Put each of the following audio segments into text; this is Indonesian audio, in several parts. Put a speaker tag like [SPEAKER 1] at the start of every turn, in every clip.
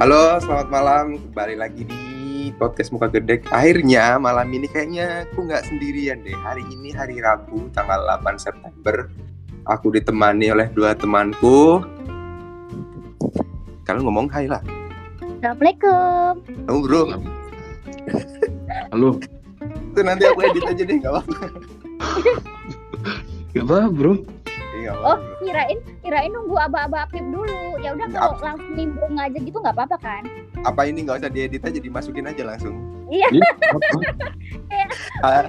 [SPEAKER 1] Halo, selamat malam. Kembali lagi di podcast Muka Gede. Akhirnya malam ini kayaknya aku nggak sendirian deh. Hari ini hari Rabu, tanggal 8 September. Aku ditemani oleh dua temanku. Kalian ngomong hai lah.
[SPEAKER 2] Assalamualaikum.
[SPEAKER 1] Kamu bro,
[SPEAKER 3] Halo,
[SPEAKER 1] itu nanti aku edit aja deh, nggak apa-apa.
[SPEAKER 3] gak apa bro.
[SPEAKER 1] Iya, nggak
[SPEAKER 2] Oh, kirain kirain nunggu aba-aba Apip dulu. Ya udah kalau langsung nimbrung aja gitu nggak apa-apa kan?
[SPEAKER 1] Apa ini nggak usah diedit aja, dimasukin aja langsung.
[SPEAKER 2] Iya.
[SPEAKER 3] Apa?
[SPEAKER 1] Ah,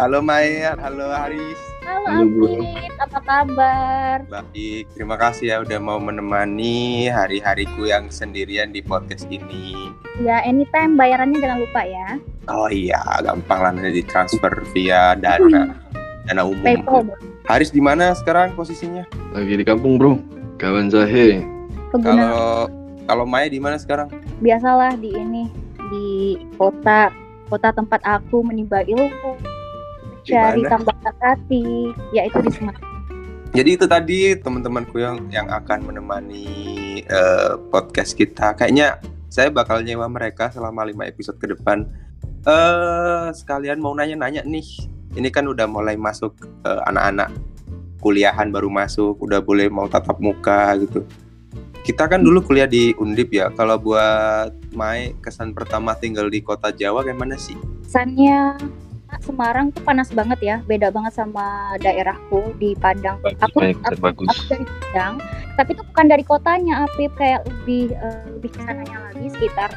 [SPEAKER 1] Halo Maya, halo Haris.
[SPEAKER 2] Halo. Apip, apa kabar?
[SPEAKER 1] Baik, terima kasih ya udah mau menemani hari-hariku yang sendirian di podcast ini.
[SPEAKER 2] Ya anytime bayarannya jangan lupa ya.
[SPEAKER 1] Oh iya, gampang lah nanti ditransfer via dana dana umum.
[SPEAKER 2] PayPal.
[SPEAKER 1] Haris di mana sekarang posisinya?
[SPEAKER 3] Lagi di kampung bro. Kawan Zahe.
[SPEAKER 1] Kalau kalau Maya di mana sekarang?
[SPEAKER 2] biasalah di ini di kota kota tempat aku menimba ilmu cari tambahan hati yaitu di Semarang.
[SPEAKER 1] Jadi itu tadi teman-temanku yang yang akan menemani eh, podcast kita. Kayaknya saya bakal nyewa mereka selama lima episode ke depan. Eh sekalian mau nanya-nanya nih. Ini kan udah mulai masuk eh, anak-anak kuliahan baru masuk, udah boleh mau tatap muka gitu. Kita kan dulu kuliah di Undip ya. Kalau buat Mai kesan pertama tinggal di kota Jawa gimana sih?
[SPEAKER 2] Kesannya Semarang tuh panas banget ya, beda banget sama daerahku di Padang. aku,
[SPEAKER 3] baik,
[SPEAKER 2] aku,
[SPEAKER 3] bagus.
[SPEAKER 2] aku dari Padang, tapi itu bukan dari kotanya, Apip kayak lebih eh, lebih ke sananya lagi sekitar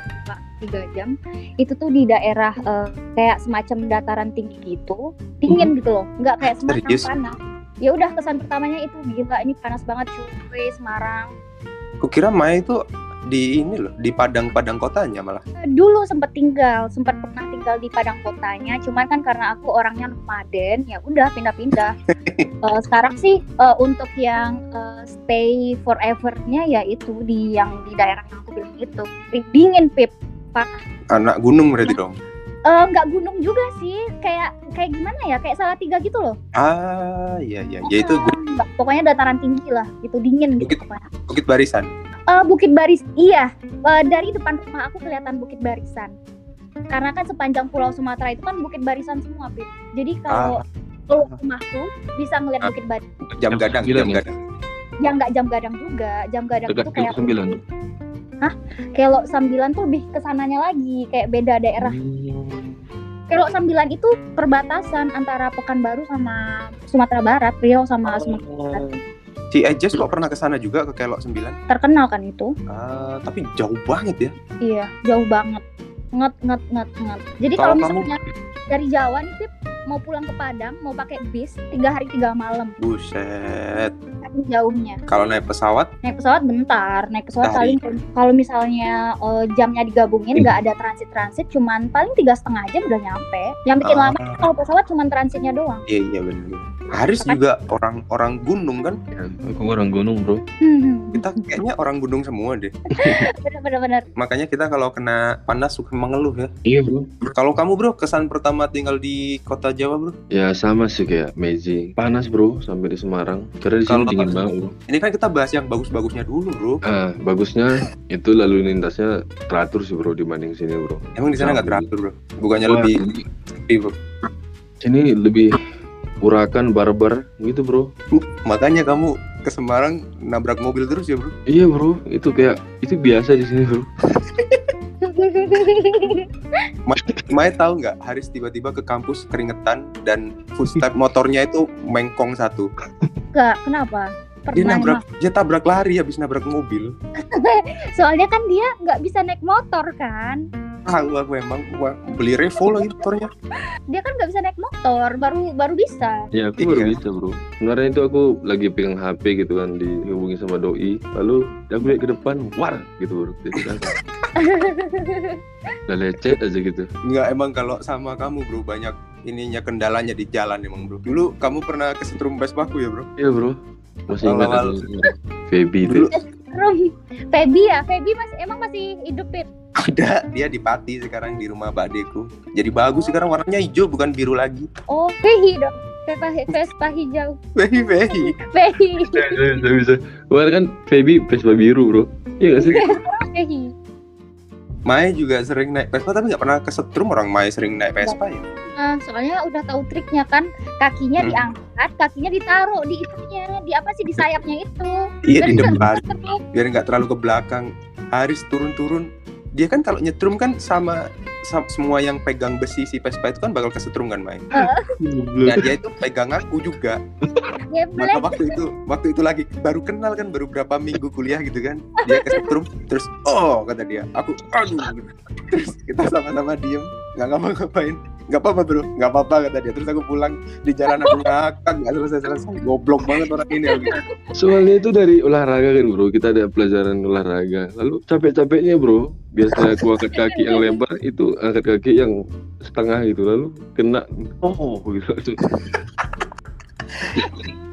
[SPEAKER 2] tiga jam. Itu tuh di daerah eh, kayak semacam dataran tinggi gitu, dingin gitu loh, nggak kayak Semarang
[SPEAKER 1] Serius?
[SPEAKER 2] panas. Ya udah kesan pertamanya itu gila ini panas banget cuy Semarang.
[SPEAKER 1] Kukira Mai itu di ini loh, di Padang-Padang kotanya malah.
[SPEAKER 2] dulu sempat tinggal sempat pernah tinggal di Padang kotanya cuman kan karena aku orangnya nomaden ya udah pindah-pindah Eh, sekarang sih eh, untuk yang eh, stay forevernya ya itu di yang di daerah yang aku bilang itu dingin pip
[SPEAKER 1] Anak gunung berarti dong.
[SPEAKER 2] Eh, nggak gunung juga sih kayak kayak gimana ya kayak salah tiga gitu loh
[SPEAKER 1] Ah, iya iya. Ya itu gu-
[SPEAKER 2] Eh, nggak- pokoknya dataran tinggi lah gitu dingin gitu
[SPEAKER 1] Bukit-
[SPEAKER 2] pokoknya.
[SPEAKER 1] Bukit Barisan.
[SPEAKER 2] Eh, Bukit Baris, iya. Eh, dari depan rumah aku kelihatan Bukit Barisan. Karena kan sepanjang Pulau Sumatera itu kan Bukit Barisan semua, Pip. Jadi kalau kalau rumahku bisa ngeliat
[SPEAKER 1] Ah.
[SPEAKER 2] Bukit Baris.
[SPEAKER 1] Jam
[SPEAKER 3] Jam
[SPEAKER 1] gadang, jam
[SPEAKER 3] ya?
[SPEAKER 1] gadang.
[SPEAKER 2] Yang nggak jam gadang juga. Jam gadang
[SPEAKER 3] Dekat
[SPEAKER 2] itu kayak. Hah? Kalau Sambilan tuh lebih ke sananya lagi, kayak beda daerah.
[SPEAKER 3] Hmm.
[SPEAKER 2] Kalau Sambilan itu perbatasan antara Pekanbaru sama Sumatera Barat, Riau sama Sumatera Barat.
[SPEAKER 1] Si Ejes kok pernah ke sana juga ke Kelok 9?
[SPEAKER 2] Terkenal kan itu?
[SPEAKER 1] Ah, tapi jauh banget ya.
[SPEAKER 2] Iya, jauh banget. Nget, nget, nget, nget. Jadi
[SPEAKER 1] Kalau
[SPEAKER 2] kalau
[SPEAKER 1] kamu-
[SPEAKER 2] misalnya dari Jawa nih, Pip, mau pulang ke Padang, mau pakai bis, tiga hari tiga malam.
[SPEAKER 1] Buset.
[SPEAKER 2] Saking jauhnya.
[SPEAKER 1] Kalau naik pesawat,
[SPEAKER 2] Naik pesawat bentar, naik pesawat
[SPEAKER 1] Sehari.
[SPEAKER 2] paling kalau misalnya eh, jamnya digabungin nggak ada transit-transit, cuman paling tiga setengah jam udah nyampe. Yang bikin
[SPEAKER 1] Ah.
[SPEAKER 2] lama kalau pesawat cuman transitnya doang.
[SPEAKER 1] iya iya benar. Haris juga orang orang gunung kan?
[SPEAKER 3] Ya, aku orang gunung bro.
[SPEAKER 2] Hmm,
[SPEAKER 1] Kita kayaknya orang gunung semua deh.
[SPEAKER 2] bener-bener.
[SPEAKER 1] Makanya kita kalau kena panas suka mengeluh ya.
[SPEAKER 3] Iya bro.
[SPEAKER 1] Kalau kamu bro, kesan pertama tinggal di kota Jawa bro?
[SPEAKER 3] Ya sama sih kayak Mezi. Panas bro sampai di Semarang. Karena di sini
[SPEAKER 1] Kalau-
[SPEAKER 3] dingin banget bro.
[SPEAKER 1] Ini kan kita bahas yang bagus-bagusnya dulu bro.
[SPEAKER 3] Ah, bagusnya itu lalu lintasnya teratur sih bro dibanding sini bro.
[SPEAKER 1] Emang di sana nggak teratur bro? Bukannya
[SPEAKER 3] Wah,
[SPEAKER 1] lebih sepi bro?
[SPEAKER 3] Sini lebih urakan barbar gitu bro.
[SPEAKER 1] Makanya kamu ke Semarang nabrak mobil terus ya bro?
[SPEAKER 3] Iya bro, itu kayak itu biasa di sini bro.
[SPEAKER 1] Mai tahu nggak Haris tiba-tiba ke kampus keringetan dan footstep motornya itu mengkong satu.
[SPEAKER 2] Enggak, kenapa?
[SPEAKER 1] Dia
[SPEAKER 2] Pernah
[SPEAKER 1] nabrak, dia tabrak lari habis nabrak mobil.
[SPEAKER 2] Soalnya kan dia nggak bisa naik motor kan.
[SPEAKER 1] Tahu aku emang Wah, beli Revo lagi motornya.
[SPEAKER 2] Dia kan nggak bisa naik motor, baru baru bisa.
[SPEAKER 3] Ya aku baru
[SPEAKER 1] Iya.
[SPEAKER 3] bisa bro. Sebenarnya itu aku lagi pegang HP gitu kan dihubungi sama doi. Lalu aku lihat ke depan, war gitu bro. Gitu kan. Udah lecet aja gitu.
[SPEAKER 1] Nggak emang kalau sama kamu bro banyak ininya kendalanya di jalan emang bro. Dulu kamu pernah kesetrum Vespaku ya bro?
[SPEAKER 3] Iya bro. Masih ingat aku Feby itu.
[SPEAKER 2] Rum, Feby ya, Feby masih emang masih hidup Pip.
[SPEAKER 1] ada dia di Pati sekarang di rumah Mbak Deku. Jadi bagus sekarang warnanya hijau bukan biru lagi.
[SPEAKER 2] Oh, Vehi dong. Vespa, Vespa hijau.
[SPEAKER 1] Vehi Vehi.
[SPEAKER 2] Vehi.
[SPEAKER 3] Bisa bisa. bisa. Kemarin kan Feby Vespa biru bro. Iya gak sih?
[SPEAKER 2] Hehi.
[SPEAKER 1] Mai juga sering naik Vespa tapi nggak pernah kesetrum orang Mai sering naik Vespa ya.
[SPEAKER 2] Nah, soalnya udah tahu triknya kan, kakinya
[SPEAKER 1] Hmm.
[SPEAKER 2] diangkat, kakinya ditaruh di itunya, di apa sih di sayapnya itu.
[SPEAKER 1] Iya di depan biar nggak terlalu ke belakang. Haris turun-turun dia kan kalau nyetrum kan sama, sama semua yang pegang besi si Vespa itu kan bakal kesetrum kan Mai. Nah dia itu pegang aku juga. Maka waktu itu waktu itu lagi baru kenal kan baru berapa minggu kuliah gitu kan. Dia kesetrum terus oh kata dia. Aku aduh. Terus kita sama-sama diem nggak ngapa-ngapain. Nggak apa-apa bro, nggak apa-apa kata dia. Terus aku pulang di jalan aku ngakak nggak selesai-selesai. Goblok banget orang ini. aku.
[SPEAKER 3] Soalnya itu dari olahraga kan bro, kita ada pelajaran olahraga. Lalu capek-capeknya bro, biasanya aku angkat kaki yang lebar, itu angkat kaki yang setengah gitu. Lalu kena, oh gitu.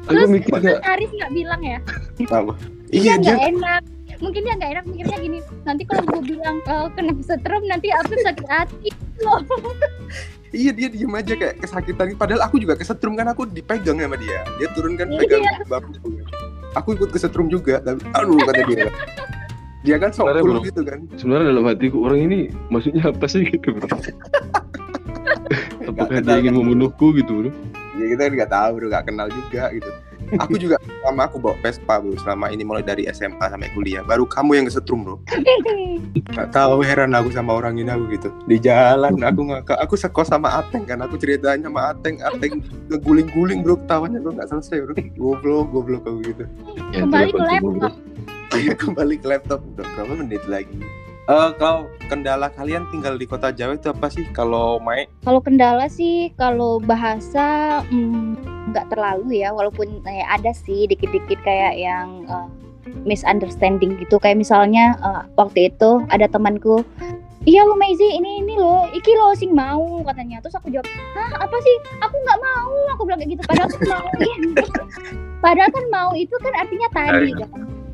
[SPEAKER 3] aku
[SPEAKER 2] Terus
[SPEAKER 3] mikir
[SPEAKER 2] Mas
[SPEAKER 3] kayak,
[SPEAKER 2] Haris nggak bilang ya?
[SPEAKER 1] Apa?
[SPEAKER 2] Iya
[SPEAKER 1] Iya dia
[SPEAKER 2] enak. Mungkin dia nggak enak mikirnya gini. Nanti kalau gue bilang oh, kena setrum nanti Afif sakit hati loh.
[SPEAKER 1] Iya dia diem aja kayak kesakitan. Padahal aku juga kesetrum kan aku dipegang sama dia. Dia turun kan
[SPEAKER 2] Iya.
[SPEAKER 1] pegang bahu Aku ikut kesetrum juga tapi Aduh kata dia. Dia kan sok
[SPEAKER 3] Sebenarnya
[SPEAKER 1] cool gitu kan.
[SPEAKER 3] Sebenarnya dalam hatiku orang ini maksudnya apa sih gitu bro? Apakah dia ingin membunuhku gitu bro?
[SPEAKER 1] Ya kita kan nggak tahu bro. Gak kenal juga gitu Aku juga sama aku bawa Vespa bro Selama ini mulai dari SMA sampai kuliah. Baru kamu yang kesetrum bro. Gak tahu heran aku sama orang ini aku gitu. Di jalan aku ngakak Aku sekos sama Ateng kan. Aku ceritanya sama Ateng Ateng ngeguling-guling bro. Ketawanya bro gak selesai bro. Goblok goblok aku gitu.
[SPEAKER 3] Ya,
[SPEAKER 2] Kembali ke laptop.
[SPEAKER 1] Saya kembali ke laptop. Udah berapa menit lagi? Eh kalau kendala kalian tinggal di kota Jawa itu apa sih? Kalau Mai
[SPEAKER 2] Kalau kendala sih, kalau bahasa mm, nggak terlalu ya, walaupun eh, ada sih dikit-dikit kayak yang eh, misunderstanding gitu. Kayak misalnya eh, waktu itu ada temanku, iya lo Maizy ini ini lo, iki lo sing mau katanya. Terus aku jawab, hah apa sih? Aku nggak mau. Aku bilang kayak gitu. Padahal kan mau. Padahal kan mau itu kan artinya tadi kan.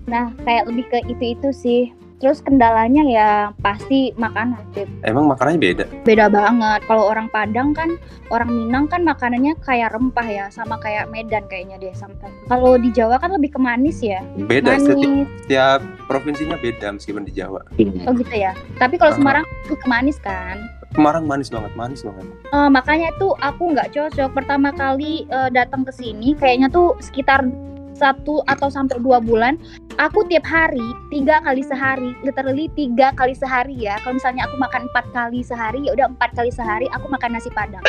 [SPEAKER 2] Nah kayak lebih ke itu itu sih. Terus kendalanya ya pasti makanan sih
[SPEAKER 1] emang makanannya beda.
[SPEAKER 2] beda banget. Kalau orang Padang kan, orang Minang kan makanannya kayak rempah ya, sama kayak Medan kayaknya deh sampai. Kalau di Jawa kan lebih ke manis ya,
[SPEAKER 1] Beda setiap,
[SPEAKER 2] manis.
[SPEAKER 1] setiap provinsinya beda meskipun di Jawa.
[SPEAKER 2] Oh gitu ya. Tapi kalau. Semarang lebih ke manis kan.
[SPEAKER 1] Semarang manis banget, manis banget.
[SPEAKER 2] Eh, makanya tuh aku nggak cocok. Pertama kali eh, datang ke sini, kayaknya tuh sekitar satu atau sampai dua bulan aku tiap hari tiga kali sehari literally tiga kali sehari ya kalau misalnya aku makan empat kali sehari ya udah empat kali sehari aku makan nasi padang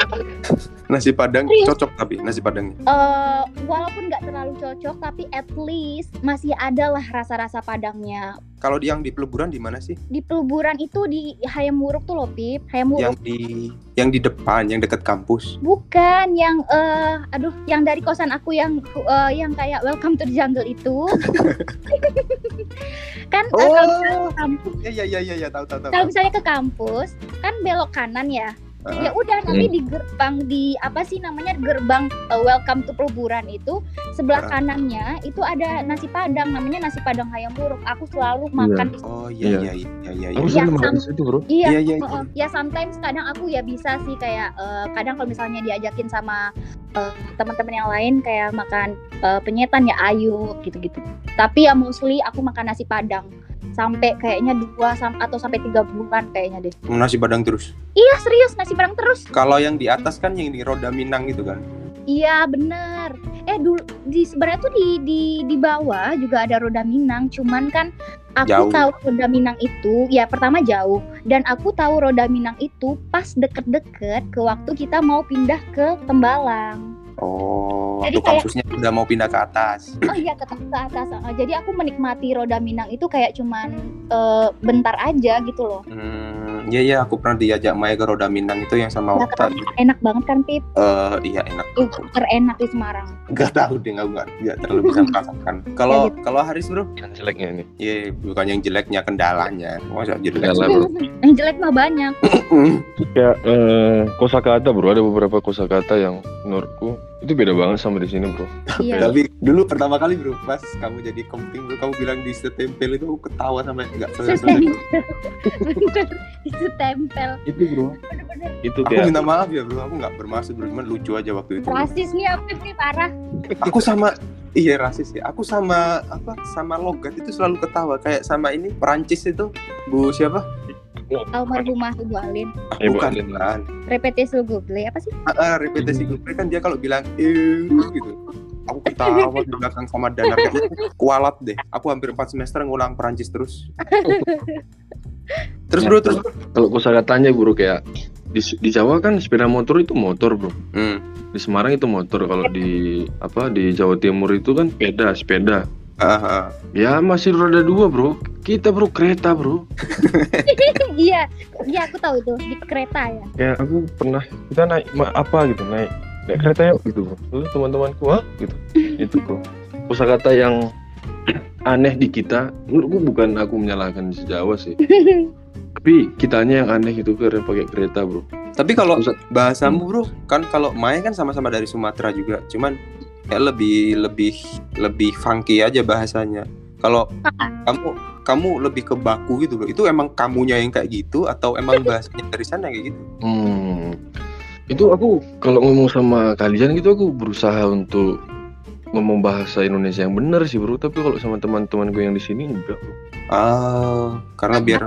[SPEAKER 1] Nasi Padang
[SPEAKER 2] Serius?
[SPEAKER 1] cocok tapi nasi Padangnya.
[SPEAKER 2] eh walaupun nggak terlalu cocok tapi at least masih ada lah rasa-rasa padangnya
[SPEAKER 1] Kalau di yang di peleburan di mana sih?
[SPEAKER 2] di peleburan itu di Hayam Wuruk tuh loh Pip Hayam Wuruk
[SPEAKER 1] Yang di yang di depan, yang dekat kampus.
[SPEAKER 2] bukan yang eh aduh yang dari kosan aku yang eh, yang kayak welcome to the jungle itu kan eh, kalau misalnya ke kampus
[SPEAKER 1] Iya iya iya iya ya, tahu tahu tahu.
[SPEAKER 2] kalau misalnya ke kampus kan belok kanan ya. Ya udah nanti di gerbang di apa sih namanya gerbang uh, welcome to peleburan itu sebelah
[SPEAKER 1] Ah.
[SPEAKER 2] kanannya itu ada nasi padang namanya nasi padang hayam buruk aku selalu makan di
[SPEAKER 1] Oh iya
[SPEAKER 3] Iya.
[SPEAKER 1] iya iya iya iya.
[SPEAKER 3] Aku
[SPEAKER 2] Iya, sam-
[SPEAKER 3] situ bro.
[SPEAKER 2] iya
[SPEAKER 1] Iya iya.
[SPEAKER 2] uh, uh, ya sometimes kadang aku ya bisa sih kayak uh, kadang kalau misalnya diajakin sama uh, teman-teman yang lain kayak makan uh, penyetan ya ayu gitu-gitu tapi ya mostly aku makan nasi padang sampai kayaknya dua sam atau sampai tiga bulan kayaknya deh
[SPEAKER 1] Nasi Padang terus.
[SPEAKER 2] iya serius nasi padang terus
[SPEAKER 1] Kalau yang di atas kan yang di roda Minang gitu kan.
[SPEAKER 2] Iya bener. Eh dulu di sebenarnya tuh di di di bawah juga ada roda Minang. Cuman kan aku
[SPEAKER 1] Jauh.
[SPEAKER 2] tahu roda Minang itu ya pertama jauh dan aku tahu roda Minang itu pas deket-deket ke waktu kita mau pindah ke Tembalang.
[SPEAKER 1] Oh,
[SPEAKER 2] Jadi
[SPEAKER 1] waktu
[SPEAKER 2] kayak-
[SPEAKER 1] kampusnya udah mau pindah ke atas.
[SPEAKER 2] Oh iya ke, ke atas. Ah, Jadi aku menikmati roda Minang itu kayak cuman eh, bentar aja gitu loh.
[SPEAKER 1] Hmm, iya iya aku pernah diajak Maya ke Roda Minang itu yang sama
[SPEAKER 2] Ya,
[SPEAKER 1] Okta.
[SPEAKER 2] Enak banget kan Pip?
[SPEAKER 1] Eh iya enak.
[SPEAKER 2] Ih, terenak di Semarang.
[SPEAKER 1] Gak tahu deh aku nggak nggak terlalu bisa merasakan. Kalau
[SPEAKER 2] Ya,
[SPEAKER 1] kalau Haris bro,
[SPEAKER 3] Yang jeleknya ini.
[SPEAKER 1] ya bukan yang jeleknya kendalanya. Masa jelek.
[SPEAKER 3] Kendala, bro.
[SPEAKER 2] Yang jelek mah banyak.
[SPEAKER 3] Kayak eh, kosakata bro, ada beberapa kosakata yang menurutku itu beda banget sama di sini bro.
[SPEAKER 2] Iya.
[SPEAKER 1] Tapi dulu pertama kali bro, pas kamu jadi komting bro, kamu bilang di setempel itu aku ketawa sampai nggak selesai.
[SPEAKER 2] Setempel. Bener. Itu tempel.
[SPEAKER 3] Itu bro.
[SPEAKER 2] Bener-bener.
[SPEAKER 3] Itu
[SPEAKER 1] Aku minta maaf ya bro, aku nggak bermaksud bro, cuman lucu aja waktu itu.
[SPEAKER 2] Rasis nih Afif nih parah.
[SPEAKER 1] Aku sama Iya rasis ya. Aku sama apa sama logat itu selalu ketawa kayak sama ini Perancis itu Bu siapa?
[SPEAKER 2] Almarhumah Ibu Alin.
[SPEAKER 3] Eh, Bu
[SPEAKER 1] Bukan
[SPEAKER 3] Alin.
[SPEAKER 1] bukan.
[SPEAKER 2] Repetisi Google apa sih?
[SPEAKER 1] Ah, ah, repetisi gue kan dia kalau bilang eh gitu. Aku ketawa di belakang sama Danar kualat deh. Aku hampir 4 semester ngulang Perancis terus. terus bro terus.
[SPEAKER 3] Kalau kosakatanya bro kayak di, di Jawa kan sepeda motor itu motor bro.
[SPEAKER 1] Hmm.
[SPEAKER 3] Di Semarang itu motor. Kalau di apa di Jawa Timur itu kan sepeda sepeda.
[SPEAKER 1] Ah, ah.
[SPEAKER 3] Ya masih roda dua bro. Kita bro kereta bro.
[SPEAKER 2] iya, iya aku tahu itu di kereta ya.
[SPEAKER 3] Kayak aku pernah kita naik ma- apa gitu naik naik kereta yuk gitu bro. Lalu teman-temanku ah gitu. itu bro. Kosakata yang aneh di kita. Menurutku bukan aku menyalahkan si Jawa sih. Tapi kitanya yang aneh itu karena pakai kereta bro.
[SPEAKER 1] Tapi kalau bahasamu bro, kan kalau Maya kan sama-sama dari Sumatera juga, cuman kayak lebih lebih lebih funky aja bahasanya. Kalau kamu kamu lebih ke baku gitu bro, itu emang kamunya yang kayak gitu atau emang bahasanya dari sana kayak gitu?
[SPEAKER 3] Hmm. Itu aku kalau ngomong sama kalian gitu aku berusaha untuk ngomong bahasa Indonesia yang benar sih bro. Tapi kalau sama teman-teman gue yang di sini enggak bro.
[SPEAKER 1] Ah, karena biar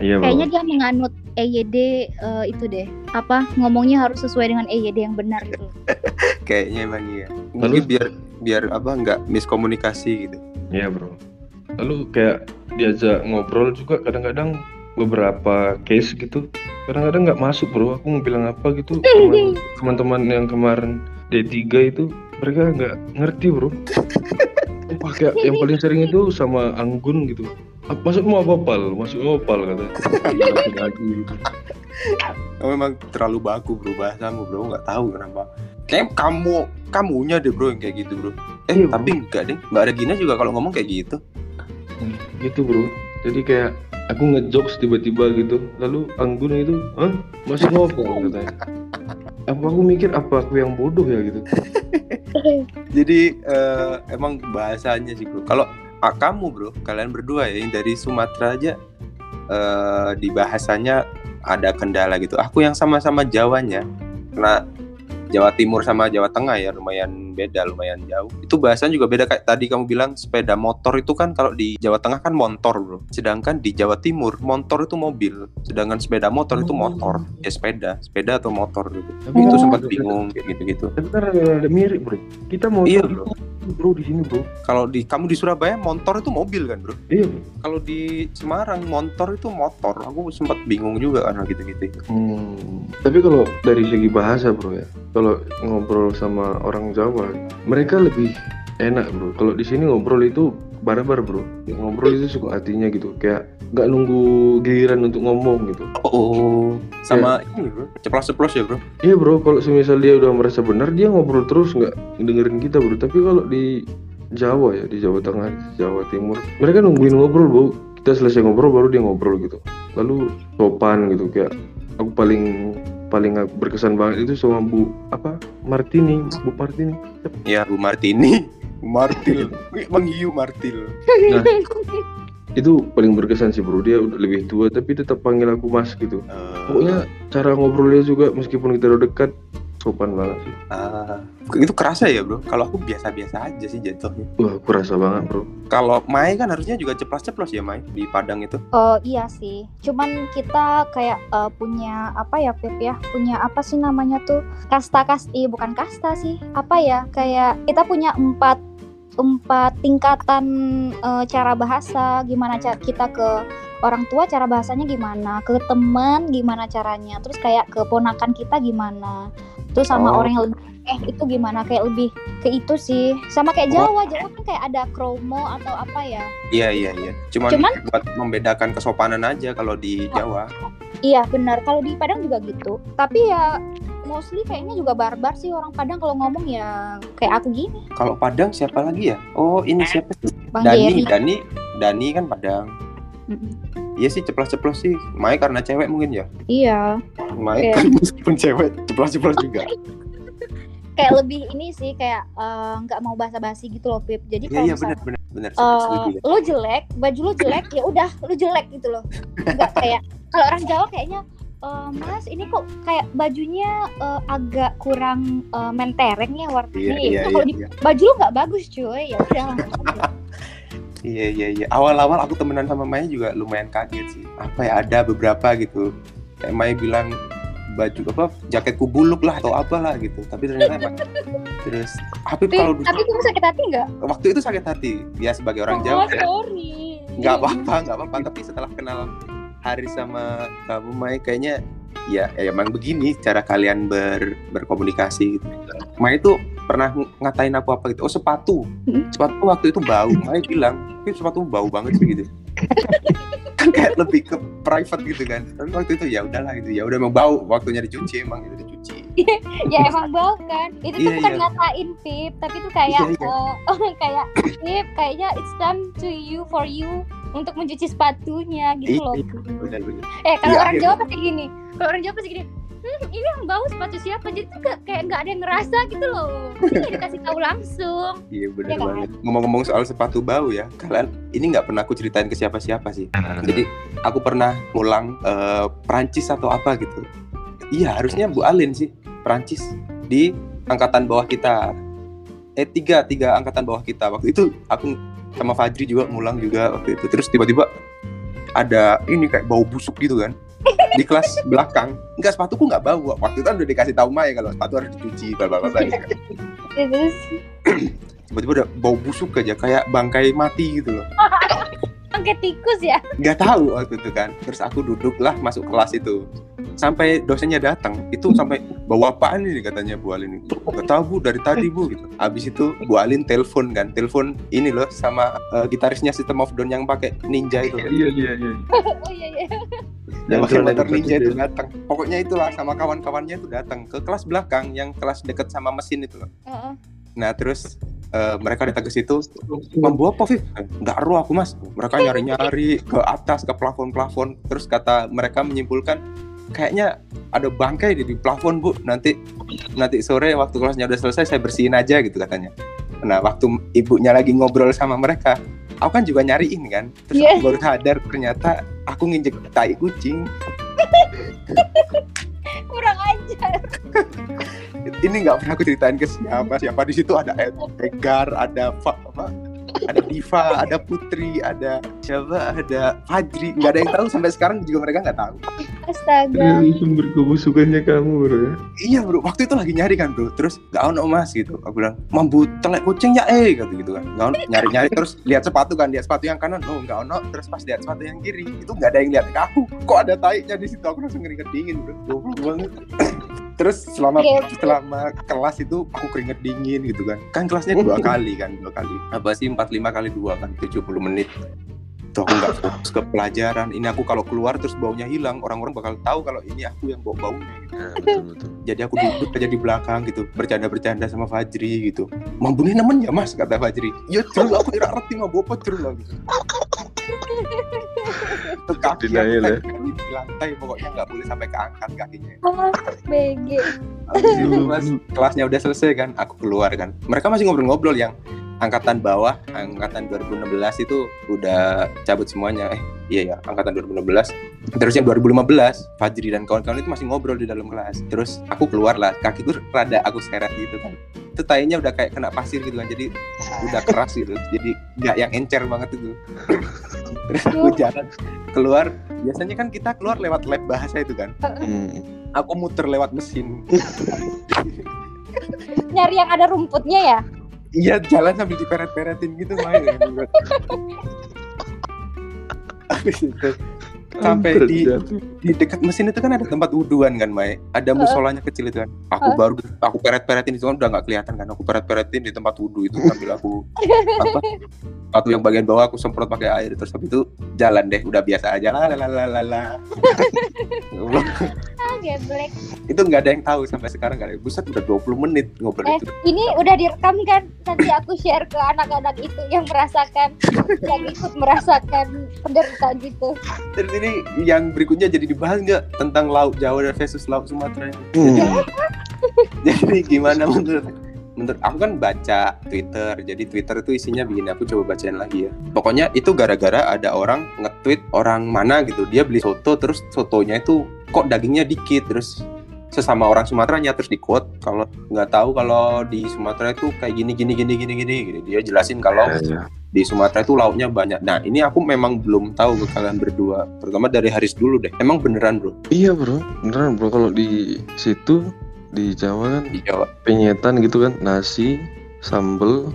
[SPEAKER 3] Iya.
[SPEAKER 2] Kayaknya dia menganut EYD eh, itu deh. Apa ngomongnya harus sesuai dengan EYD yang benar gitu.
[SPEAKER 1] kayaknya emang iya. Mungkin
[SPEAKER 3] Lalu-
[SPEAKER 1] biar biar apa nggak miskomunikasi gitu.
[SPEAKER 3] Iya bro. Lalu kayak diajak ngobrol juga kadang-kadang beberapa case gitu kadang-kadang nggak masuk bro. Aku mau bilang apa gitu teman- teman-teman yang kemarin D3 itu mereka nggak ngerti bro. Wah, kayak yang paling sering itu sama Anggun gitu. "Ap- Maksudmu apa pal? Maksudmu apa pal kata.
[SPEAKER 1] Kamu memang terlalu baku bro bahasamu bro, nggak tahu kenapa. Kayak kamu kamunya deh bro yang kayak gitu bro. Eh
[SPEAKER 3] Iya, bro.
[SPEAKER 1] tapi enggak deh, Mbak Regina juga kalau ngomong kayak gitu.
[SPEAKER 3] gitu bro jadi kayak aku ngejokes tiba-tiba gitu lalu Anggun itu Hah? masih ngobrol katanya apa aku mikir apa aku yang bodoh ya gitu
[SPEAKER 1] Jadi eh, emang bahasanya sih bro. Kalau ah, kamu bro, kalian berdua ya yang dari Sumatera aja eh, di bahasanya ada kendala gitu. Aku yang sama-sama Jawanya, karena Jawa Timur sama Jawa Tengah ya lumayan beda, lumayan jauh. Itu bahasanya juga beda kayak tadi kamu bilang sepeda motor itu kan kalau di Jawa Tengah kan motor bro. Sedangkan di Jawa Timur motor itu mobil, sedangkan sepeda motor itu motor. Ya sepeda, sepeda atau motor gitu.
[SPEAKER 3] tapi
[SPEAKER 1] Itu
[SPEAKER 2] Oh.
[SPEAKER 1] sempat bingung kayak
[SPEAKER 3] kan ada, ada mirip bro kita mau
[SPEAKER 1] Iya, bro.
[SPEAKER 3] Bro di sini bro
[SPEAKER 1] Kalau di kamu di Surabaya motor itu mobil kan bro?
[SPEAKER 3] iya.
[SPEAKER 1] Kalau di Semarang motor itu motor. Aku sempat bingung juga karena gitu-gitu.
[SPEAKER 3] Hmm, tapi kalau dari segi bahasa bro ya kalau ngobrol sama orang Jawa mereka lebih enak bro kalau di sini ngobrol itu barbar bro ngobrol itu suka hatinya gitu kayak nggak nunggu giliran untuk ngomong gitu
[SPEAKER 1] Oh, sama ini bro, ceplos-ceplos ya bro.
[SPEAKER 3] Iya bro, kalau semisal dia udah merasa benar, dia ngobrol terus nggak dengerin kita bro. Tapi kalau di Jawa ya, di Jawa Tengah, di Jawa Timur, mereka nungguin ngobrol bro. Kita selesai ngobrol baru dia ngobrol gitu. Lalu sopan gitu kayak aku paling paling berkesan banget itu sama Bu apa Martini, Bu Martini.
[SPEAKER 1] Ya Bu Martini, Martil, Bang Hiu Martil.
[SPEAKER 3] Nah, itu paling berkesan sih bro. Dia udah lebih tua tapi tetap panggil aku Mas gitu.
[SPEAKER 1] Eh,
[SPEAKER 3] Pokoknya cara ngobrolnya juga meskipun kita udah dekat sopan banget sih.
[SPEAKER 1] ah, itu kerasa ya bro. Kalau aku biasa-biasa aja sih jatuhnya.
[SPEAKER 3] Wah, aku rasa banget bro.
[SPEAKER 1] Kalau Mai kan harusnya juga ceplos-ceplos ya Mai di Padang itu.
[SPEAKER 2] Oh iya sih. Cuman kita kayak eh, punya apa ya Pip ya? Punya apa sih namanya tuh? Kasta iya bukan kasta sih. Apa ya? Kayak kita punya empat empat tingkatan eh, cara bahasa. Gimana cara kita ke orang tua cara bahasanya gimana? Ke teman gimana caranya? Terus kayak ke ponakan kita gimana? Terus sama
[SPEAKER 1] Oh.
[SPEAKER 2] orang yang lebih eh itu gimana? Kayak lebih ke itu sih. Sama kayak Jawa. Jawa kan kayak ada kromo atau apa ya?
[SPEAKER 1] Iya iya iya. Cuman,
[SPEAKER 2] Cuman-
[SPEAKER 1] buat membedakan kesopanan aja kalau di Jawa.
[SPEAKER 2] Iya benar, kalau di Padang juga gitu. Tapi ya mostly kayaknya juga barbar sih orang Padang kalau ngomong ya kayak aku gini,
[SPEAKER 1] Kalau Padang siapa lagi ya? Oh ini siapa sih?
[SPEAKER 2] Bang
[SPEAKER 1] Dani,
[SPEAKER 2] Jerry.
[SPEAKER 1] Dani, Dani kan Padang.
[SPEAKER 2] Mm-mm.
[SPEAKER 1] Iya sih ceplos-ceplos sih. Mai karena cewek mungkin ya.
[SPEAKER 2] Iya,
[SPEAKER 1] Mai
[SPEAKER 2] Iya.
[SPEAKER 1] kan meskipun cewek ceplos-ceplos juga.
[SPEAKER 2] kayak lebih ini sih kayak eh, nggak mau basa-basi gitu loh Pip. Jadi
[SPEAKER 1] Iya
[SPEAKER 2] kalau
[SPEAKER 1] iya
[SPEAKER 2] misalnya
[SPEAKER 1] benar benar benar
[SPEAKER 2] eh,
[SPEAKER 1] setuju ya.
[SPEAKER 2] lo jelek, baju lo jelek, ya udah lo jelek gitu loh. Nggak kayak kalau orang Jawa kayaknya "Eh, Mas, ini kok kayak bajunya eh, agak kurang eh, mentereng ya warnanya.
[SPEAKER 1] Iya, iya,
[SPEAKER 2] Ya, kalau
[SPEAKER 1] iya,
[SPEAKER 2] di-
[SPEAKER 1] iya.
[SPEAKER 2] baju lu nggak bagus cuy. Ya udah langsung.
[SPEAKER 1] Iya iya iya. Awal-awal aku temenan sama Maya juga lumayan kaget sih. Apa ya ada beberapa gitu. Kayak Maya bilang baju apa jaketku buluk lah atau apalah gitu. Tapi ternyata emang terus Habib
[SPEAKER 2] Tapi,
[SPEAKER 1] kalau dulu
[SPEAKER 2] tapi kamu sakit hati nggak?
[SPEAKER 1] waktu itu sakit hati. Ya sebagai orang
[SPEAKER 2] oh,
[SPEAKER 1] Jawa ya,
[SPEAKER 2] sorry.
[SPEAKER 1] nggak apa-apa nggak apa-apa. Tapi setelah kenal Haris sama kamu Maya kayaknya ya, ya emang begini cara kalian ber, berkomunikasi gitu. Maya itu pernah ng- ngatain aku apa gitu. Oh sepatu,
[SPEAKER 2] Hmm.
[SPEAKER 1] sepatu waktu itu bau. Maya bilang, "Tapi sepatu bau banget sih gitu. kan kayak lebih ke private gitu kan. Tapi waktu itu ya udahlah gitu. Ya udah emang bau. Waktunya dicuci emang itu dicuci.
[SPEAKER 2] ya emang bau kan. Itu tuh
[SPEAKER 1] Iya,
[SPEAKER 2] bukan
[SPEAKER 1] iya.
[SPEAKER 2] ngatain Pip, tapi tuh kayak
[SPEAKER 1] Iya,
[SPEAKER 2] eh, kayak Pip, kayaknya it's time to you for you untuk mencuci sepatunya gitu loh.
[SPEAKER 1] Iya, Benar-benar.
[SPEAKER 2] Eh kalau
[SPEAKER 1] Iya,
[SPEAKER 2] orang. Jawa pasti gini. Kalau orang Jawa pasti gini. Hmm, ini yang bau sepatu siapa? Jadi tuh kayak- kayak nggak ada yang ngerasa gitu loh. Ini dikasih tahu langsung.
[SPEAKER 1] Iya benar
[SPEAKER 2] Iya kan?
[SPEAKER 1] banget. Ngomong-ngomong soal sepatu bau ya, kalian ini nggak pernah aku ceritain ke siapa-siapa sih. Jadi aku pernah ngulang eh, Prancis atau apa gitu. Iya harusnya Bu Alin sih Prancis di angkatan bawah kita. Eh tiga tiga angkatan bawah kita waktu itu aku sama Fajri juga ngulang juga waktu itu. Terus tiba-tiba ada ini kayak bau busuk gitu kan di kelas belakang. Enggak sepatuku nggak bau. Waktu itu kan udah dikasih tahu Maya kalau sepatu harus dicuci bla, gitu kan.
[SPEAKER 2] Terus
[SPEAKER 1] Tiba-tiba udah bau busuk aja kayak bangkai mati gitu loh.
[SPEAKER 2] pakai tikus ya.
[SPEAKER 1] nggak tahu waktu itu kan terus aku duduk lah masuk kelas itu sampai dosennya datang itu sampai bawa apaan ini katanya Bu Alin itu nggak tahu bu dari tadi bu gitu habis itu Bu Alin telepon kan telepon ini loh sama eh, gitarisnya System of Down yang pakai ninja itu kan.
[SPEAKER 3] Iya iya iya.
[SPEAKER 2] Oh iya iya.
[SPEAKER 1] yang pakai motor ninja itu datang pokoknya itulah sama kawan-kawannya itu datang ke kelas belakang yang kelas deket sama mesin itu loh
[SPEAKER 2] Heeh.
[SPEAKER 1] nah terus eh, mereka datang ke situ membawa apa Viv? Nggak ero aku mas mereka nyari-nyari ke atas ke plafon-plafon terus kata mereka menyimpulkan kayaknya ada bangkai di, di plafon bu. Nanti nanti sore waktu kelasnya udah selesai saya bersihin aja gitu katanya. Nah waktu ibunya lagi ngobrol sama mereka aku kan juga nyariin kan. Terus
[SPEAKER 2] Iya.
[SPEAKER 1] aku baru sadar ternyata aku nginjek tai kucing.
[SPEAKER 2] Kurang ajar.
[SPEAKER 1] ini nggak pernah aku ceritain ke siapa. Siapa di situ? Ada Edgar ada Fa, apa? Ada Diva ada Putri ada siapa? Ada Fajri. Nggak ada yang tahu. Sampai sekarang juga mereka nggak tahu
[SPEAKER 2] Astaga.
[SPEAKER 3] Ini sumber kebusukannya kamu bro ya.
[SPEAKER 1] iya bro. Waktu itu lagi nyari kan bro. Terus nggak ono mas gitu. Aku bilang mambu telek kucing ya eh gitu gitu kan. Nggak ono nyari nyari terus lihat sepatu kan lihat sepatu yang kanan. Oh nggak ono. Terus pas lihat sepatu yang kiri itu nggak ada yang lihat ke aku. Kok ada taiknya di situ? Aku langsung keringet dingin bro. Goblok banget. Terus selama
[SPEAKER 2] Oke, oke.
[SPEAKER 1] selama kelas itu aku keringet dingin gitu kan. Kan kelasnya dua kali kan dua kali. Apa sih empat lima kali dua kan 70 menit tuh aku nggak fokus ke pelajaran. Ini aku kalau keluar terus baunya hilang orang-orang bakal tahu kalau ini aku yang bau baunya gitu.
[SPEAKER 3] Nah, betul betul.
[SPEAKER 1] jadi aku duduk aja di belakang gitu bercanda-bercanda sama Fajri gitu. Mampunya nemen ya mas? kata Fajri. Ya terus aku tidak ngerti mau bawa gitu Tuh kaki
[SPEAKER 3] Denial ya.
[SPEAKER 1] di lantai pokoknya nggak boleh sampai keangkat kakinya.
[SPEAKER 2] Oh, BG.
[SPEAKER 1] Kelasnya udah selesai kan aku keluar kan. Mereka masih ngobrol-ngobrol yang angkatan bawah angkatan 2016 itu udah cabut semuanya. Eh iya ya angkatan 2016 terus yang 2015 Fajri dan kawan-kawan itu masih ngobrol di dalam kelas. Terus aku keluar lah kakiku rada aku seret gitu kan. Itu tainya udah kayak kena pasir gitu kan jadi udah keras gitu. Jadi nggak yang encer banget itu. Terus aku jalan keluar. Biasanya kan kita keluar lewat lab bahasa itu kan.
[SPEAKER 3] Hmm.
[SPEAKER 1] aku muter lewat mesin.
[SPEAKER 2] Nyari yang ada rumputnya ya?
[SPEAKER 1] Iya jalan sambil diperet-peretin gitu main. Itu sampai di. Di dekat mesin itu kan ada tempat wuduan kan Mai. Ada musolanya kecil itu kan. Aku baru aku peret-peretin itu kan udah nggak kelihatan kan. Aku peret-peretin di tempat wudhu itu sambil aku apa Waktu yang bagian bawah aku semprot pakai air terus habis itu jalan deh udah biasa aja lah lah lah lah lah.
[SPEAKER 2] Ah, geblek.
[SPEAKER 1] itu nggak ada yang tahu sampai sekarang ada. Buset udah 20 menit ngobrol
[SPEAKER 2] Eh,
[SPEAKER 1] itu.
[SPEAKER 2] ini udah direkam kan? Nanti aku share ke anak-anak itu yang merasakan, yang ikut merasakan penderitaan gitu.
[SPEAKER 1] Terus ini yang berikutnya jadi dibahas nggak tentang laut Jawa versus laut Sumatera ini?
[SPEAKER 3] Hmm.
[SPEAKER 1] jadi gimana menurut menurut aku kan baca Twitter jadi Twitter itu isinya begini aku coba bacain lagi ya pokoknya itu gara-gara ada orang nge-tweet orang mana gitu dia beli soto terus sotonya itu kok dagingnya dikit terus sesama orang Sumateranya terus di quote kalau nggak tahu kalau di Sumatera itu kayak gini gini gini gini gini gini. dia jelasin kalau
[SPEAKER 3] Ya, ya.
[SPEAKER 1] di Sumatera itu lauknya banyak. Nah ini aku memang belum tahu ke kalian berdua terutama dari Haris dulu deh. Emang beneran bro?
[SPEAKER 3] Iya bro, beneran bro. Kalau di situ di Jawa kan
[SPEAKER 1] di Jawa.
[SPEAKER 3] penyetan gitu kan. Nasi, sambel,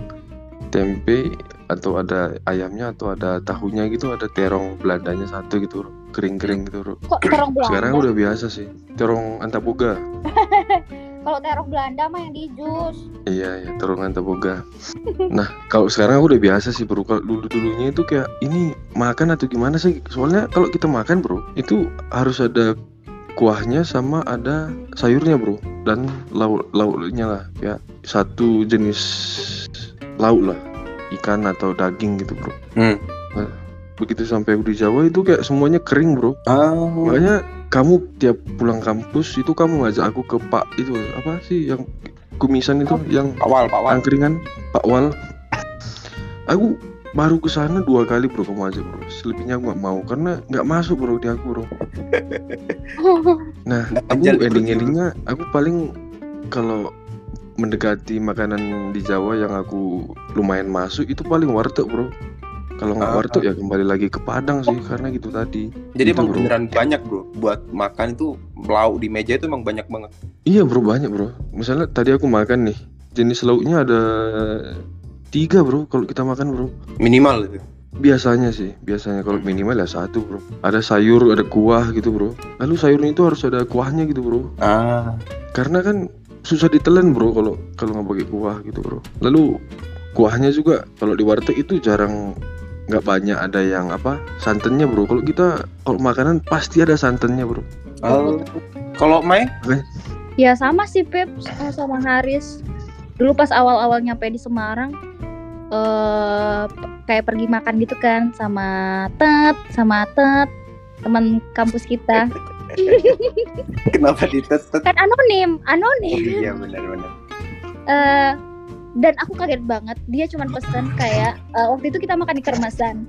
[SPEAKER 3] tempe atau ada ayamnya atau ada tahunya gitu ada terong Belandanya satu gitu bro, kering-kering gitu bro.
[SPEAKER 2] Kok terong Belanda?
[SPEAKER 3] Sekarang udah biasa sih, terong antaboga.
[SPEAKER 2] Kalau terong Belanda mah yang di jus.
[SPEAKER 3] Iya ya terong antaboga. Nah kalau sekarang udah biasa sih bro. Kalau dulu dulunya itu kayak ini makan atau gimana sih? Soalnya kalau kita makan bro itu harus ada kuahnya sama ada sayurnya bro dan lauk lauknya lah ya satu jenis lauk lah ikan atau daging gitu bro.
[SPEAKER 1] Hmm.
[SPEAKER 3] Nah, begitu sampai di Jawa itu kayak semuanya kering bro.
[SPEAKER 1] ah
[SPEAKER 3] Makanya kamu tiap pulang kampus itu kamu ngajak aku ke Pak itu apa sih yang kumisan itu yang
[SPEAKER 1] awal Pak Wan
[SPEAKER 3] angkringan Pak Wal. Aku baru ke sana dua kali bro kamu aja bro. Selebihnya aku nggak mau karena nggak masuk bro di aku bro. Nah aku
[SPEAKER 1] ajar gitu.
[SPEAKER 3] ending-endingnya aku paling kalau mendekati makanan di Jawa yang aku lumayan masuk itu paling warteg bro. Kalau nggak
[SPEAKER 1] Ah.
[SPEAKER 3] warteg ya kembali lagi ke Padang sih karena gitu tadi.
[SPEAKER 1] jadi
[SPEAKER 3] Gitu,
[SPEAKER 1] emang
[SPEAKER 3] bro.
[SPEAKER 1] beneran banyak bro buat makan itu lauk di meja itu emang banyak banget
[SPEAKER 3] Iya bro banyak bro. Misalnya tadi aku makan nih jenis lauknya ada tiga bro kalau kita makan bro.
[SPEAKER 1] minimal itu
[SPEAKER 3] Biasanya sih, biasanya kalau minimal ya satu bro. Ada sayur, ada kuah gitu bro. Lalu sayurnya itu harus ada kuahnya gitu bro.
[SPEAKER 1] ah
[SPEAKER 3] Karena kan susah ditelan bro kalau kalau nggak pakai kuah gitu bro. Lalu kuahnya juga kalau di warteg itu jarang nggak banyak ada yang apa santannya bro. Kalau kita kalau makanan pasti ada santannya bro.
[SPEAKER 1] Oh. kalau Mai
[SPEAKER 2] Ya sama sih Pep eh, sama Haris. Dulu pas awal-awal nyampe di Semarang eh kayak pergi makan gitu kan sama Tet, sama Tet, teman kampus kita.
[SPEAKER 1] kenapa ditetet
[SPEAKER 2] Kan anonim,
[SPEAKER 1] oh,
[SPEAKER 2] anonim.
[SPEAKER 1] iya benar-benar
[SPEAKER 2] Eh, dan aku kaget banget. Dia cuma pesen kayak eh, waktu itu kita makan di Kermasan.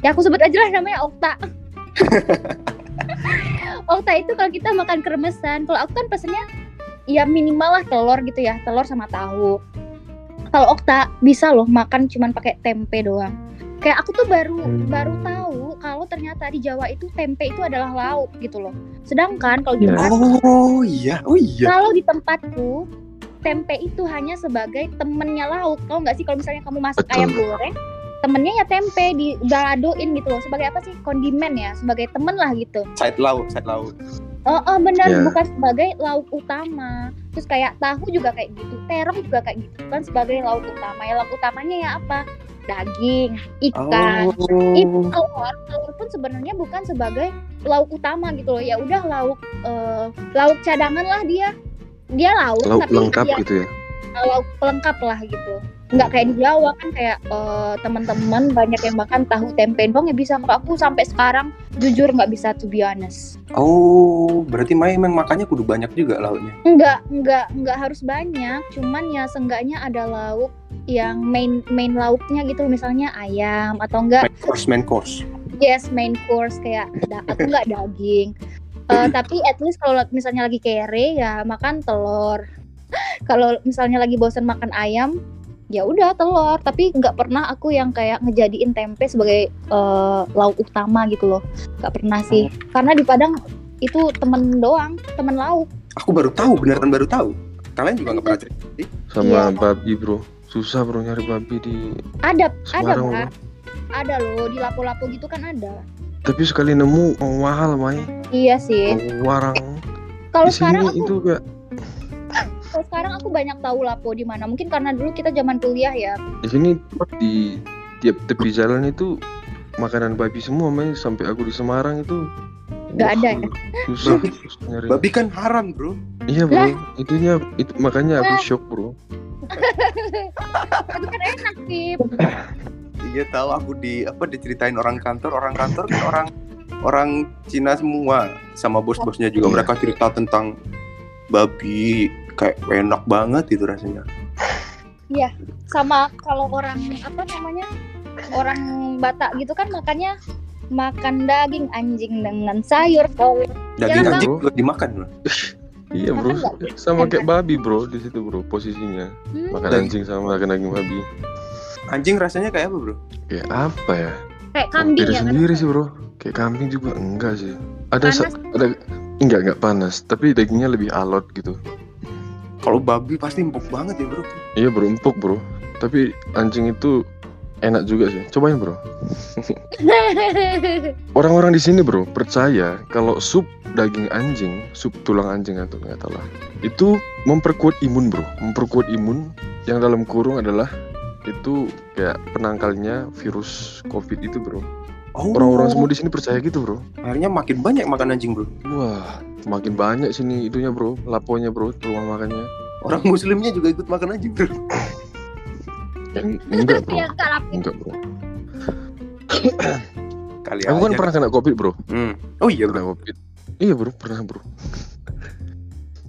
[SPEAKER 2] Ya aku sebut aja lah namanya Okta. Okta itu kalau kita makan kermesan, kalau aku kan pesennya ya minimal lah telur gitu ya, telur sama tahu. Kalau Okta bisa loh makan cuman pakai tempe doang. Kayak aku tuh baru
[SPEAKER 3] Hmm.
[SPEAKER 2] baru tahu kalau ternyata di Jawa itu tempe itu adalah lauk gitu loh. Sedangkan kalau di
[SPEAKER 3] Ya.
[SPEAKER 2] tempat
[SPEAKER 1] oh iya oh iya
[SPEAKER 2] kalau di tempatku tempe itu hanya sebagai temennya lauk. Tau nggak sih kalau misalnya kamu masak
[SPEAKER 3] Betul.
[SPEAKER 2] ayam goreng, temennya ya tempe di baladoin gitu loh. Sebagai apa sih? Kondimen ya, sebagai temen lah gitu.
[SPEAKER 1] side lauk side lauk
[SPEAKER 2] Oh, oh benar
[SPEAKER 3] Ya.
[SPEAKER 2] bukan sebagai lauk utama. Terus kayak tahu juga kayak gitu, terong juga kayak gitu, bukan sebagai lauk utama. Ya lauk utamanya ya apa? Daging, ikan. Itu
[SPEAKER 1] oh
[SPEAKER 2] telur, telur pun sebenarnya bukan sebagai lauk utama gitu loh. Ya udah lauk eh, lauk cadangan lah dia. Dia lauk,
[SPEAKER 3] Lauk
[SPEAKER 2] tapi
[SPEAKER 3] lengkap
[SPEAKER 2] dia
[SPEAKER 3] gitu ya.
[SPEAKER 2] lauk pelengkap lah gitu. Nggak kayak di Jawa kan kayak eh, teman-teman banyak yang makan tahu tempe doang ya bisa. Kalau aku sampai sekarang jujur nggak bisa to be honest.
[SPEAKER 1] oh berarti Mai emang makannya kudu banyak juga lauknya
[SPEAKER 2] Nggak nggak nggak harus banyak. Cuman ya seenggaknya ada lauk yang main main lauknya gitu misalnya ayam atau enggak
[SPEAKER 1] main course main course
[SPEAKER 2] yes main course kayak da- atau enggak daging Eh, tapi at least kalau misalnya lagi kere ya makan telur. Kalau misalnya lagi bosan makan ayam ya udah telur. Tapi nggak pernah aku yang kayak ngejadiin tempe sebagai eh, lauk utama gitu loh. Nggak pernah sih. Karena di Padang itu temen doang temen lauk.
[SPEAKER 1] Aku baru tahu beneran baru tahu. Kalian juga nggak pernah cerita
[SPEAKER 3] Sama
[SPEAKER 2] Iya.
[SPEAKER 3] babi bro. Susah bro nyari babi di
[SPEAKER 2] ada ada
[SPEAKER 3] Semarang
[SPEAKER 2] Pak.
[SPEAKER 3] bro.
[SPEAKER 2] ada loh di lapo-lapo gitu kan ada
[SPEAKER 3] Tapi sekali nemu oh, mahal Mai.
[SPEAKER 2] iya sih
[SPEAKER 3] Oh, warang.
[SPEAKER 2] kalau
[SPEAKER 3] Di
[SPEAKER 2] sekarang
[SPEAKER 3] sini
[SPEAKER 2] aku
[SPEAKER 3] itu kayak
[SPEAKER 2] kalau sekarang aku banyak tahu lapo di mana mungkin karena dulu kita zaman kuliah ya
[SPEAKER 3] di sini di tiap tepi jalan itu makanan babi semua Mai sampai aku di Semarang itu
[SPEAKER 2] Nggak ada ya?
[SPEAKER 3] Susah, susah nyari.
[SPEAKER 1] babi kan haram bro
[SPEAKER 3] Iya bro, itunya itu makanya aku
[SPEAKER 2] Lah.
[SPEAKER 3] shock bro.
[SPEAKER 2] itu kan enak sih
[SPEAKER 1] iya tahu aku di apa diceritain orang kantor orang kantor kan orang orang Cina semua sama bos-bosnya juga
[SPEAKER 3] Iya.
[SPEAKER 1] mereka cerita tentang babi kayak enak banget itu rasanya
[SPEAKER 2] sama kalau orang apa namanya orang Batak gitu kan makannya makan daging anjing dengan sayur kalau
[SPEAKER 1] Daging
[SPEAKER 2] Ya,
[SPEAKER 1] anjing juga dimakan bro.
[SPEAKER 3] Iya bro, sama kayak babi bro di situ bro posisinya.
[SPEAKER 2] Hmm,
[SPEAKER 3] Makan
[SPEAKER 1] Daging.
[SPEAKER 3] anjing sama makan daging babi.
[SPEAKER 1] Anjing rasanya kayak apa bro?
[SPEAKER 3] Kayak apa ya?
[SPEAKER 2] kayak kambing ya kan?
[SPEAKER 3] sendiri sih bro. Kayak kambing juga enggak sih. Ada
[SPEAKER 2] Panas.
[SPEAKER 3] sa- ada enggak enggak panas, tapi dagingnya lebih alot gitu.
[SPEAKER 1] Kalau babi pasti empuk banget ya bro.
[SPEAKER 3] Iya bro, empuk bro. Tapi anjing itu enak juga sih. Cobain bro. Orang-orang di sini bro percaya kalau sup daging anjing, sup tulang anjing atau nggak tahu lah, itu memperkuat imun bro, memperkuat imun. Yang dalam kurung adalah itu kayak penangkalnya virus covid itu bro.
[SPEAKER 1] Oh,
[SPEAKER 3] Orang-orang semua di sini percaya gitu bro.
[SPEAKER 1] akhirnya makin banyak makan anjing bro.
[SPEAKER 3] Wah, makin banyak sini itunya bro, laponya bro, rumah makannya.
[SPEAKER 1] Orang muslimnya juga ikut makan anjing bro.
[SPEAKER 3] En- enggak bro, enggak bro.
[SPEAKER 1] Kali
[SPEAKER 3] Aku kan
[SPEAKER 1] aja.
[SPEAKER 3] pernah kena covid bro.
[SPEAKER 1] Hmm. Oh iya
[SPEAKER 3] Pernah
[SPEAKER 1] bro.
[SPEAKER 3] covid. Iya bro, pernah bro.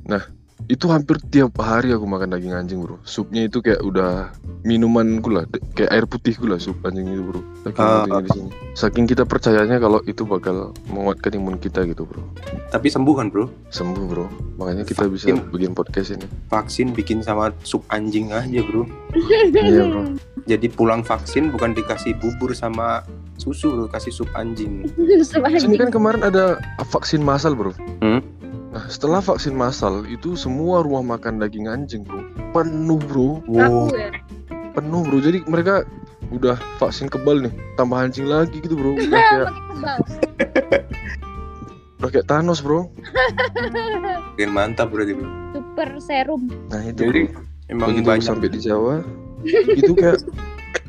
[SPEAKER 3] Nah, itu hampir tiap hari aku makan daging anjing bro. Supnya itu kayak udah minumanku lah, de- kayak air putihku lah sup anjing itu bro. Saking
[SPEAKER 1] Ah.
[SPEAKER 3] pentingnya di sini. Saking kita percayanya kalau itu bakal menguatkan imun kita gitu bro.
[SPEAKER 1] Tapi sembuhan bro.
[SPEAKER 3] Sembuh bro. Makanya kita bisa
[SPEAKER 1] Vaksin.
[SPEAKER 3] bikin podcast ini.
[SPEAKER 1] Vaksin bikin sama sup anjing aja bro.
[SPEAKER 3] Iya bro.
[SPEAKER 1] Jadi pulang vaksin bukan dikasih bubur sama susu bro, kasih sup anjing.
[SPEAKER 3] Sini kan kemarin ada vaksin massal bro.
[SPEAKER 1] Hmm.
[SPEAKER 3] Nah setelah vaksin massal itu semua rumah makan daging anjing bro penuh bro,
[SPEAKER 1] Wow.
[SPEAKER 2] Ya.
[SPEAKER 3] penuh bro. Jadi mereka udah vaksin kebal nih, tambah anjing lagi gitu bro. Udah kayak udah kayak Thanos bro.
[SPEAKER 1] Makin mantap berarti bro.
[SPEAKER 2] Super serum.
[SPEAKER 3] Nah itu
[SPEAKER 1] Jadi
[SPEAKER 3] bro.
[SPEAKER 1] emang
[SPEAKER 3] Begitu
[SPEAKER 1] banyak.
[SPEAKER 3] sampai di Jawa itu kayak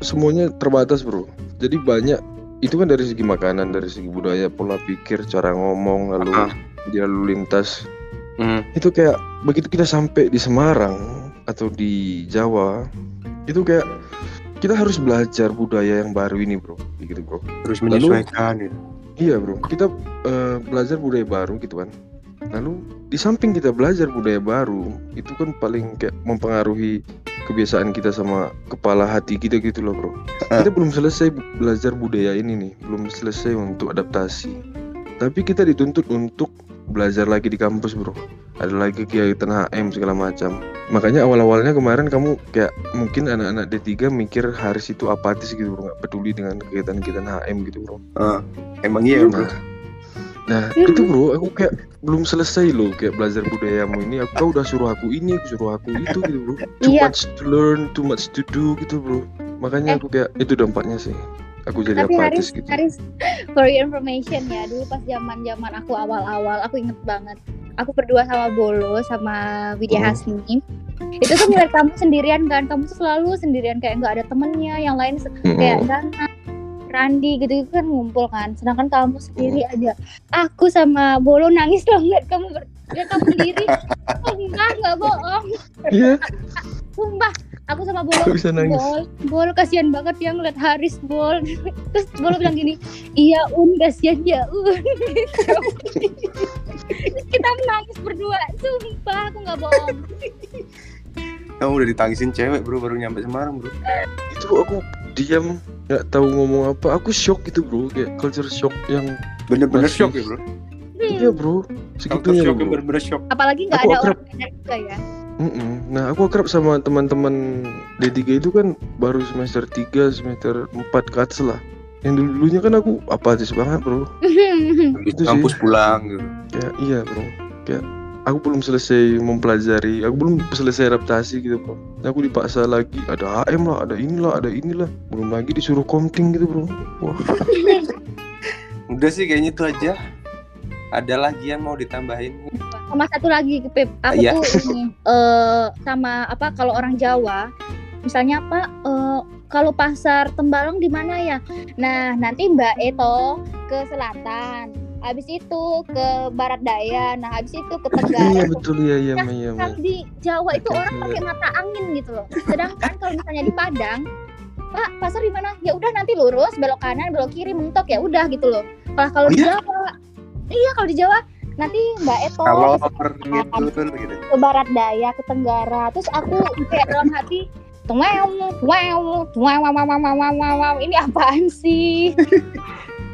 [SPEAKER 3] semuanya terbatas bro. Jadi banyak itu kan dari segi makanan, dari segi budaya, pola pikir, cara ngomong, lalu
[SPEAKER 1] Ah.
[SPEAKER 3] Dia lalu lintas.
[SPEAKER 1] Hmm.
[SPEAKER 3] itu kayak begitu kita sampai di Semarang atau di Jawa itu kayak kita harus belajar budaya yang baru ini bro. Gitu bro.
[SPEAKER 1] Terus
[SPEAKER 3] Lalu-
[SPEAKER 1] menyesuaikan gitu.
[SPEAKER 3] iya bro. Kita eh, belajar budaya baru gitu kan. Lalu di samping kita belajar budaya baru itu kan paling kayak mempengaruhi kebiasaan kita sama kepala hati kita gitu loh bro. Kita belum selesai belajar budaya ini nih. Belum selesai untuk adaptasi. Tapi kita dituntut untuk belajar lagi di kampus bro ada lagi kegiatan HM segala macam makanya awal-awalnya kemarin kamu kayak mungkin anak-anak D3 mikir Haris itu apatis gitu bro nggak peduli dengan kegiatan-kegiatan HM gitu bro
[SPEAKER 1] Ah, emang iya bro.
[SPEAKER 3] Nah, nah itu bro, aku kayak belum selesai loh kayak belajar budayamu ini. Aku kau udah suruh aku ini, aku suruh aku itu gitu bro. Too
[SPEAKER 2] Iya.
[SPEAKER 3] much to learn, too much to do gitu bro. Makanya aku kayak itu dampaknya sih. Aku jadi
[SPEAKER 2] Tapi
[SPEAKER 3] apatis
[SPEAKER 2] Haris,
[SPEAKER 3] gitu.
[SPEAKER 2] Haris, for your information ya, dulu pas zaman zaman aku awal-awal, aku inget banget. Aku berdua sama Bolo sama Widya
[SPEAKER 3] Hmm.
[SPEAKER 2] Hasmi. Itu tuh ngeliat kamu sendirian kan, kamu tuh selalu sendirian kayak nggak ada temennya, yang lain se- kayak. Dana, Randi gitu kan ngumpul kan. Sedangkan kamu sendiri aja. Aku sama Bolo nangis loh ngeliat kamu ber- ngeliat kamu sendiri. oh, enggak, enggak bohong.
[SPEAKER 3] Iya,
[SPEAKER 2] Sumpah, aku sama Bolo
[SPEAKER 3] aku bisa nangis.
[SPEAKER 2] Bol, Bol kasihan banget ya ngeliat Haris Bol. Terus Bol bilang gini, iya Un kasihan ya Un. Gitu. Terus kita menangis berdua, sumpah aku nggak bohong.
[SPEAKER 1] Kamu udah ditangisin cewek bro baru nyampe Semarang bro.
[SPEAKER 3] Itu aku diam nggak tahu ngomong apa. Aku shock gitu bro, kayak culture shock yang
[SPEAKER 1] Bener-bener
[SPEAKER 3] Masih-
[SPEAKER 1] shock ya bro.
[SPEAKER 3] iya bro,
[SPEAKER 1] Culture
[SPEAKER 3] segitunya
[SPEAKER 1] shock
[SPEAKER 3] bro.
[SPEAKER 1] bener-bener shock.
[SPEAKER 2] Apalagi nggak ada orang juga ya.
[SPEAKER 3] Mm-mm. Nah aku akrab sama teman-teman D3 itu kan baru semester 3, semester 4 ke atas lah Yang dulu-dulunya kan aku apatis banget bro Itu sih.
[SPEAKER 1] kampus pulang gitu.
[SPEAKER 3] Kayak iya bro Kayak aku belum selesai mempelajari Aku belum selesai adaptasi gitu bro Aku dipaksa lagi Ada HM lah, ada inilah, ada inilah Belum lagi disuruh komting gitu bro Wah
[SPEAKER 1] Udah sih kayaknya itu aja. Ada lagi yang mau ditambahin?
[SPEAKER 2] sama satu lagi Pip, aku
[SPEAKER 1] Iya.
[SPEAKER 2] tuh ini eh, sama apa kalau orang Jawa, misalnya apa eh, kalau pasar Tembalang di mana ya? Nah nanti Mbak Eto ke selatan, habis itu ke barat daya, nah habis itu ke
[SPEAKER 3] Iya
[SPEAKER 2] Tenggara.
[SPEAKER 3] betul iya iya iya, iya.
[SPEAKER 2] Kalau di Jawa itu orang pakai mata angin gitu loh. Sedangkan kalau misalnya di Padang, Pak pasar di mana? Ya udah nanti lurus, belok kanan, belok kiri, mentok ya udah gitu loh. Kalau kalau di
[SPEAKER 1] Iya?
[SPEAKER 2] Jawa, iya kalau di Jawa nanti Mbak Eto
[SPEAKER 1] kalau gitu, gitu,
[SPEAKER 2] ke barat daya ke tenggara. Terus aku kayak dalam hati wow wow wow wow wow wow wow ini apaan sih?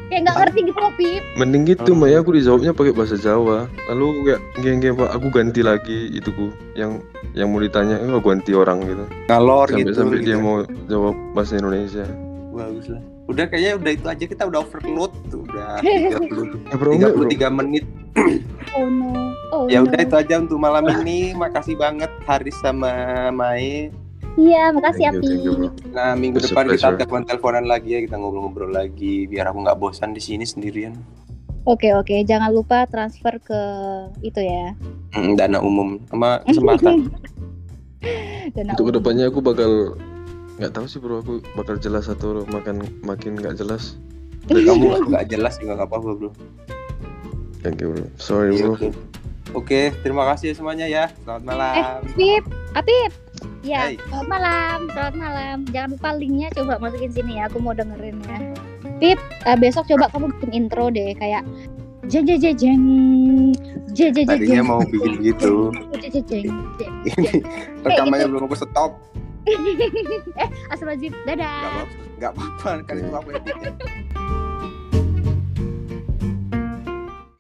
[SPEAKER 2] Kayak nggak ngerti gitu loh Pip.
[SPEAKER 3] Mending gitu
[SPEAKER 1] mbak
[SPEAKER 3] Maya aku dijawabnya pakai bahasa Jawa. Lalu kayak geng pak aku ganti lagi ituku yang yang mau ditanya eh, aku ganti orang gitu.
[SPEAKER 1] Kalor
[SPEAKER 3] sampai,
[SPEAKER 1] gitu
[SPEAKER 3] sampai
[SPEAKER 1] gitu.
[SPEAKER 3] dia ya. mau jawab bahasa Indonesia.
[SPEAKER 1] Bagus lah. Udah kayaknya udah itu aja kita udah overload tuh udah 30
[SPEAKER 3] Eh bro, enggak, bro.
[SPEAKER 1] 33 menit.
[SPEAKER 2] oh no oh
[SPEAKER 1] Ya
[SPEAKER 2] no.
[SPEAKER 1] udah itu aja untuk malam ini. Makasih banget Haris sama Mai.
[SPEAKER 2] iya makasih ya. Pip
[SPEAKER 1] Nah, minggu
[SPEAKER 3] It's
[SPEAKER 1] depan kita telepon-teleponan lagi ya, kita ngobrol-ngobrol lagi biar aku nggak bosan di sini sendirian.
[SPEAKER 2] oke oke jangan lupa transfer ke itu ya
[SPEAKER 1] Hmm, dana umum sama kesempatan.
[SPEAKER 2] Dan
[SPEAKER 3] Untuk
[SPEAKER 2] ke
[SPEAKER 3] depannya aku bakal nggak tahu sih bro, aku bakal jelas atau makan makin nggak jelas.
[SPEAKER 1] Kamu nggak jelas juga nggak apa-apa bro.
[SPEAKER 3] Thank you bro. Sorry
[SPEAKER 1] Iya,
[SPEAKER 3] bro.
[SPEAKER 1] Oke, Oke, terima kasih semuanya ya. Selamat malam.
[SPEAKER 2] Pip Apip ya
[SPEAKER 1] Hai.
[SPEAKER 2] selamat malam selamat malam jangan lupa linknya coba masukin sini ya aku mau dengerin ya Pip eh, besok coba kamu bikin intro deh kayak jeng jeng jeng jeng jeng jeng jeng
[SPEAKER 1] Tadinya mau bikin gitu.
[SPEAKER 2] jeng jeng jeng jeng
[SPEAKER 1] Ini rekamannya belum aku stop.
[SPEAKER 2] Eh Astagfirullahaladzim dadah
[SPEAKER 1] Nggak apa-apa, kan itu aku editnya.